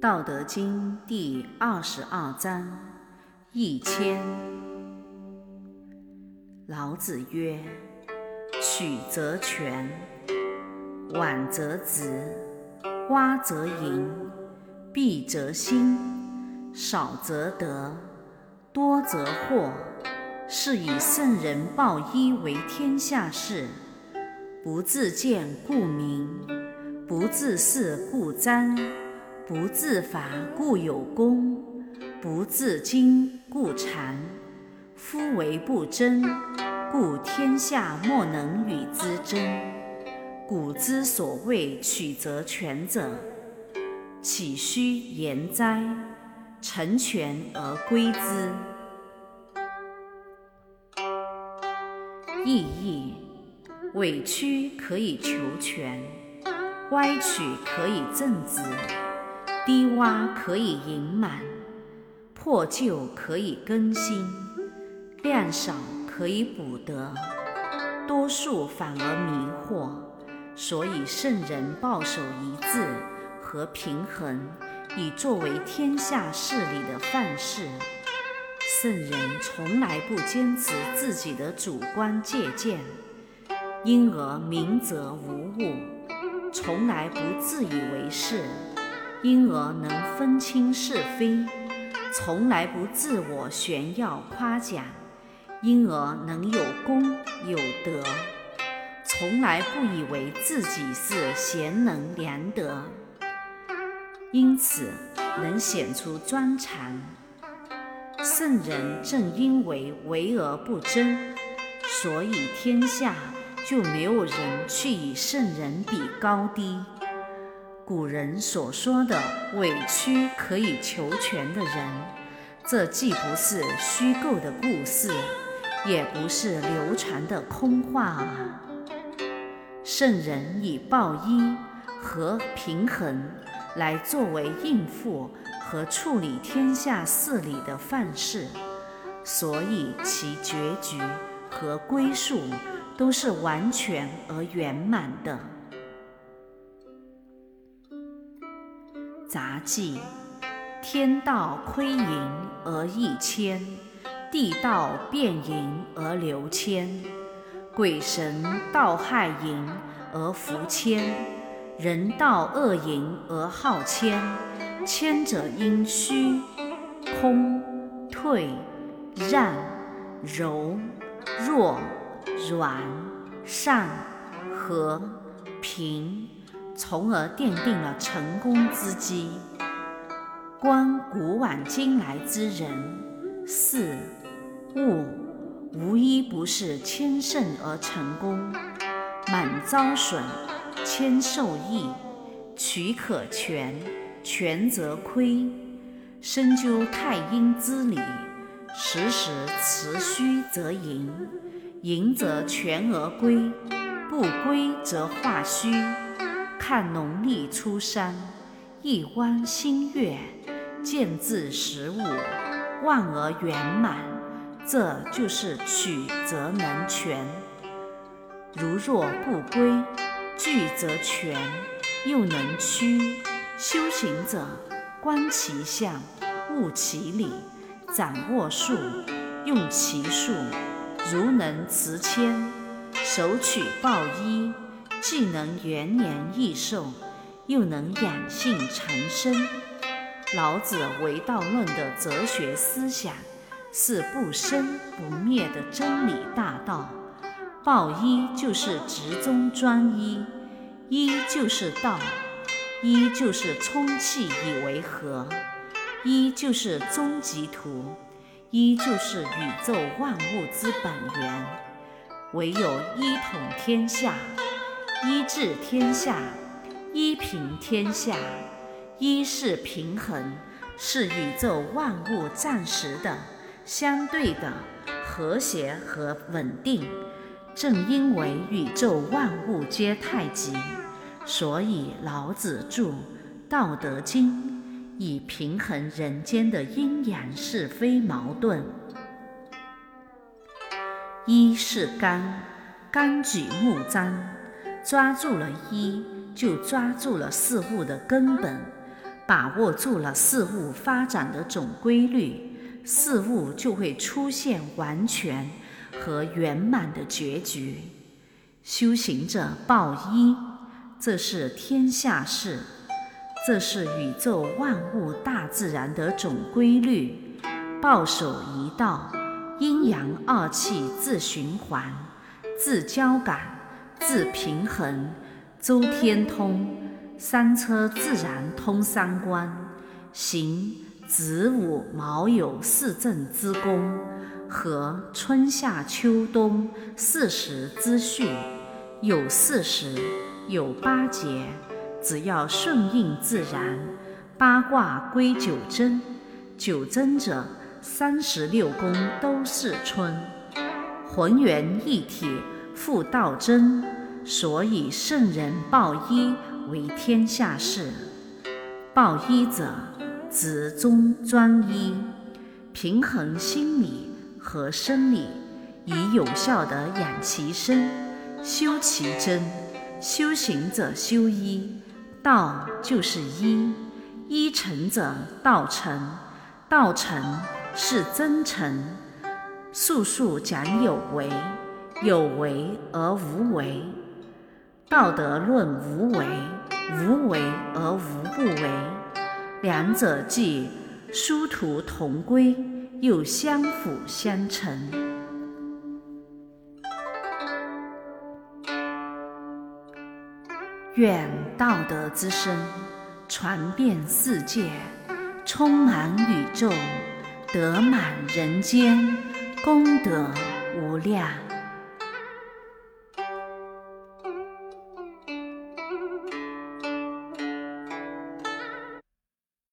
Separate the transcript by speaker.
Speaker 1: 道德经第二十二章一千。老子曰：“曲则全，枉则直，洼则盈，敝则新，少则得，多则惑。是以圣人抱一为天下事。不自见，故明；不自是，故彰。”不自伐，故有功；不自矜，故长。夫唯不争，故天下莫能与之争。古之所谓曲则全者，岂虚言哉？成全而归之。意义：委屈可以求全，歪曲可以正直。低洼可以盈满，破旧可以更新，量少可以补得，多数反而迷惑。所以圣人抱守一致和平衡，以作为天下事理的范式。圣人从来不坚持自己的主观借鉴，因而明则无误，从来不自以为是。因而能分清是非，从来不自我炫耀夸奖；因而能有功有德，从来不以为自己是贤能良德，因此能显出专长。圣人正因为为而不争，所以天下就没有人去与圣人比高低。古人所说的委屈可以求全的人，这既不是虚构的故事，也不是流传的空话啊。圣人以报一和平衡来作为应付和处理天下事理的范式，所以其结局和归宿都是完全而圆满的。杂记：天道亏盈而益谦，地道变盈而流谦，鬼神道害盈而福谦，人道恶盈而好谦。谦者因虚、空、退、让、柔、弱、软、善、和、平。从而奠定了成功之基。观古往今来之人事物，无一不是谦胜而成功，满遭损，谦受益，曲可全，全则亏。深究太阴之理，时时持虚则盈，盈则全而归，不归则化虚。看农历初三，一弯新月，见字十五，望而圆满，这就是曲则能全。如若不归，聚则全，又能屈。修行者观其相，悟其理，掌握术，用其术，如能持谦，守取报一。既能延年益寿，又能养性长生。老子为道论的哲学思想是不生不灭的真理大道。道一就是执中专一，一就是道，一就是充气以为和，一就是终极图，一就是宇宙万物之本源。唯有一统天下。一治天下，一平天下，一是平衡，是宇宙万物暂时的、相对的和谐和稳定。正因为宇宙万物皆太极，所以老子著《道德经》，以平衡人间的阴阳是非矛盾。一是刚，刚举目张。抓住了一，就抓住了事物的根本。把握住了事物发展的总规律，事物就会出现完全和圆满的结局。修行者报一，这是天下事，这是宇宙万物大自然的总规律。报守一道，阴阳二气自循环，自交感，自平衡，周天通。三车自然通三关，行子午卯酉四正之功，和春夏秋冬四时之序，有四时，有八节，只要顺应自然。八卦归九真，九真者三十六宫都是春，浑元一体复道真，所以圣人报一。为天下事，报一者，子中专一，平衡心理和生理，以有效地养其身，修其真。修行者修一，道就是一，一成者道成，道成是真诚。术数讲有为，有为而无为。道德论无为，无为而无不为，两者既殊途同归，又相辅相成。愿道德之声传遍世界，充满宇宙，德满人间，功德无量。